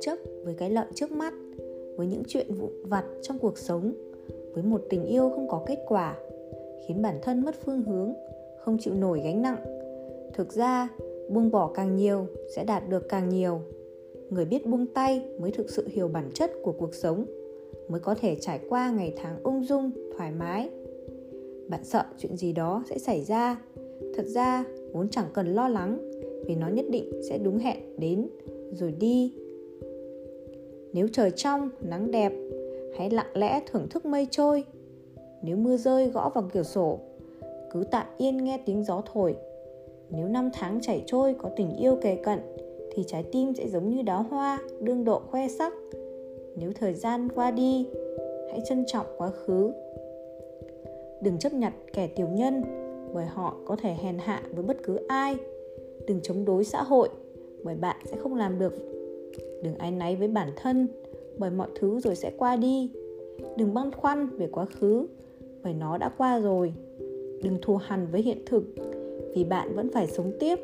chấp với cái lợi trước mắt, với những chuyện vụn vặt trong cuộc sống, với một tình yêu không có kết quả, khiến bản thân mất phương hướng, không chịu nổi gánh nặng. Thực ra, buông bỏ càng nhiều sẽ đạt được càng nhiều. Người biết buông tay mới thực sự hiểu bản chất của cuộc sống, mới có thể trải qua ngày tháng ung dung, thoải mái. Bạn sợ chuyện gì đó sẽ xảy ra. Thật ra, vốn chẳng cần lo lắng vì nó nhất định sẽ đúng hẹn đến, rồi đi nếu trời trong, nắng đẹp, hãy lặng lẽ thưởng thức mây trôi. Nếu mưa rơi, gõ vào cửa sổ, cứ tạm yên nghe tiếng gió thổi. Nếu năm tháng chảy trôi, có tình yêu kề cận, thì trái tim sẽ giống như đóa hoa, đương độ khoe sắc. Nếu thời gian qua đi, hãy trân trọng quá khứ. Đừng chấp nhận kẻ tiểu nhân, bởi họ có thể hèn hạ với bất cứ ai. Đừng chống đối xã hội, bởi bạn sẽ không làm được đừng áy náy với bản thân, bởi mọi thứ rồi sẽ qua đi. Đừng băn khoăn về quá khứ, bởi nó đã qua rồi. Đừng thù hằn với hiện thực, vì bạn vẫn phải sống tiếp.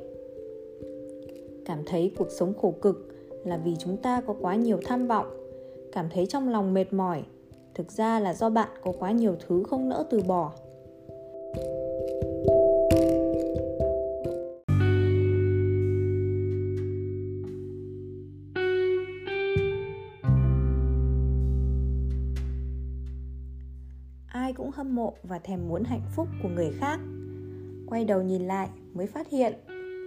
Cảm thấy cuộc sống khổ cực là vì chúng ta có quá nhiều tham vọng. Cảm thấy trong lòng mệt mỏi, thực ra là do bạn có quá nhiều thứ không nỡ từ bỏ. thank you hâm mộ và thèm muốn hạnh phúc của người khác. Quay đầu nhìn lại mới phát hiện,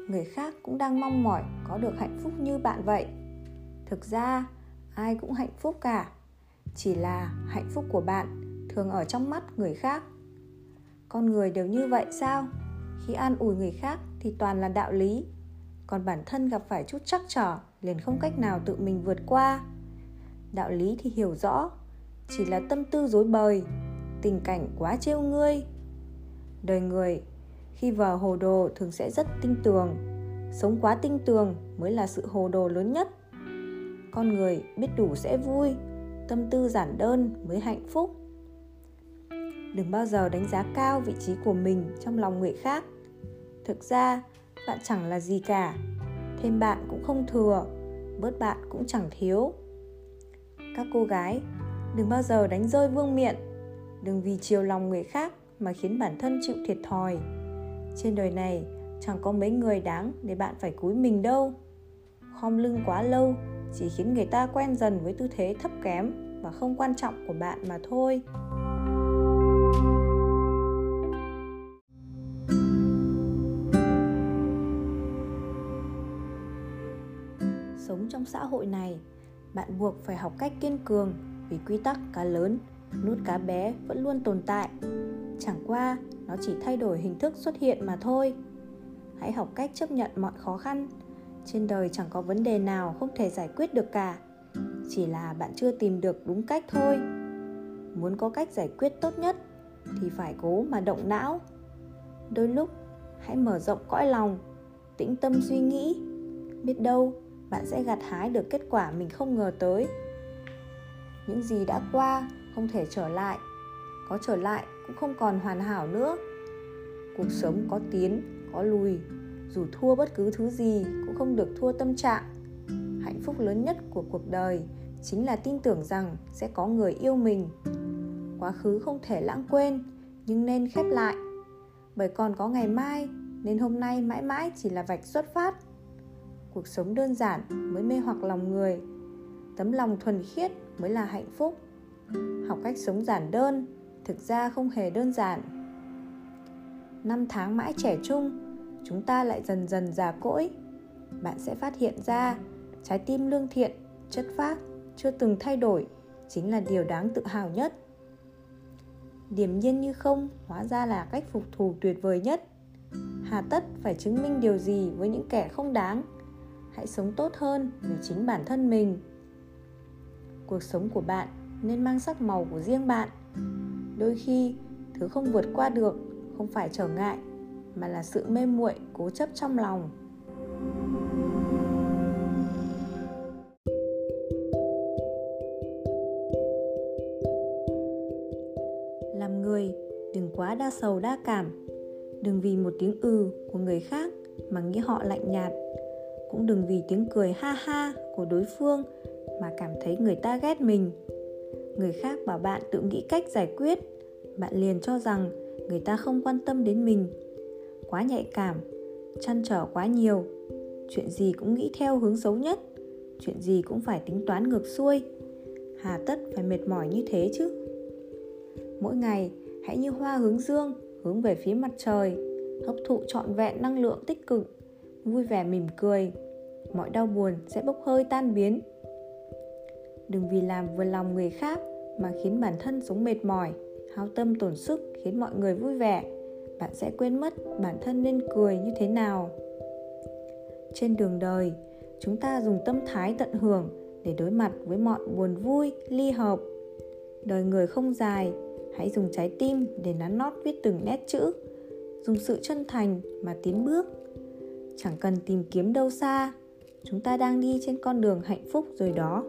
người khác cũng đang mong mỏi có được hạnh phúc như bạn vậy. Thực ra, ai cũng hạnh phúc cả, chỉ là hạnh phúc của bạn thường ở trong mắt người khác. Con người đều như vậy sao? Khi an ủi người khác thì toàn là đạo lý, còn bản thân gặp phải chút trắc trở liền không cách nào tự mình vượt qua. Đạo lý thì hiểu rõ, chỉ là tâm tư dối bời tình cảnh quá trêu ngươi. Đời người, khi vào hồ đồ thường sẽ rất tinh tường, sống quá tinh tường mới là sự hồ đồ lớn nhất. Con người biết đủ sẽ vui, tâm tư giản đơn mới hạnh phúc. Đừng bao giờ đánh giá cao vị trí của mình trong lòng người khác. Thực ra, bạn chẳng là gì cả. Thêm bạn cũng không thừa, bớt bạn cũng chẳng thiếu. Các cô gái, đừng bao giờ đánh rơi vương miện đừng vì chiều lòng người khác mà khiến bản thân chịu thiệt thòi. Trên đời này, chẳng có mấy người đáng để bạn phải cúi mình đâu. Khom lưng quá lâu chỉ khiến người ta quen dần với tư thế thấp kém và không quan trọng của bạn mà thôi. Sống trong xã hội này, bạn buộc phải học cách kiên cường vì quy tắc cá lớn nút cá bé vẫn luôn tồn tại. Chẳng qua, nó chỉ thay đổi hình thức xuất hiện mà thôi. Hãy học cách chấp nhận mọi khó khăn. Trên đời chẳng có vấn đề nào không thể giải quyết được cả. Chỉ là bạn chưa tìm được đúng cách thôi. Muốn có cách giải quyết tốt nhất, thì phải cố mà động não. Đôi lúc, hãy mở rộng cõi lòng, tĩnh tâm suy nghĩ. Biết đâu, bạn sẽ gặt hái được kết quả mình không ngờ tới. Những gì đã qua không thể trở lại. Có trở lại cũng không còn hoàn hảo nữa. Cuộc sống có tiến, có lùi. Dù thua bất cứ thứ gì cũng không được thua tâm trạng. Hạnh phúc lớn nhất của cuộc đời chính là tin tưởng rằng sẽ có người yêu mình. Quá khứ không thể lãng quên, nhưng nên khép lại. Bởi còn có ngày mai, nên hôm nay mãi mãi chỉ là vạch xuất phát. Cuộc sống đơn giản mới mê hoặc lòng người. Tấm lòng thuần khiết mới là hạnh phúc học cách sống giản đơn, thực ra không hề đơn giản. Năm tháng mãi trẻ trung, chúng ta lại dần dần già cỗi. Bạn sẽ phát hiện ra, trái tim lương thiện, chất phác chưa từng thay đổi chính là điều đáng tự hào nhất. Điềm nhiên như không, hóa ra là cách phục thù tuyệt vời nhất. Hà tất phải chứng minh điều gì với những kẻ không đáng? Hãy sống tốt hơn vì chính bản thân mình. Cuộc sống của bạn nên mang sắc màu của riêng bạn. Đôi khi, thứ không vượt qua được không phải trở ngại, mà là sự mê muội, cố chấp trong lòng. Làm người, đừng quá đa sầu đa cảm. Đừng vì một tiếng ừ của người khác mà nghĩ họ lạnh nhạt. Cũng đừng vì tiếng cười ha ha của đối phương mà cảm thấy người ta ghét mình người khác bảo bạn tự nghĩ cách giải quyết. Bạn liền cho rằng người ta không quan tâm đến mình. Quá nhạy cảm, chăn trở quá nhiều. Chuyện gì cũng nghĩ theo hướng xấu nhất. Chuyện gì cũng phải tính toán ngược xuôi. Hà tất phải mệt mỏi như thế chứ. Mỗi ngày, hãy như hoa hướng dương, hướng về phía mặt trời. Hấp thụ trọn vẹn năng lượng tích cực. Vui vẻ mỉm cười. Mọi đau buồn sẽ bốc hơi tan biến. Đừng vì làm vừa lòng người khác mà khiến bản thân sống mệt mỏi, hao tâm tổn sức, khiến mọi người vui vẻ. Bạn sẽ quên mất bản thân nên cười như thế nào. Trên đường đời, chúng ta dùng tâm thái tận hưởng để đối mặt với mọi buồn vui, ly hợp. Đời người không dài, hãy dùng trái tim để nắn nót viết từng nét chữ, dùng sự chân thành mà tiến bước. Chẳng cần tìm kiếm đâu xa, chúng ta đang đi trên con đường hạnh phúc rồi đó.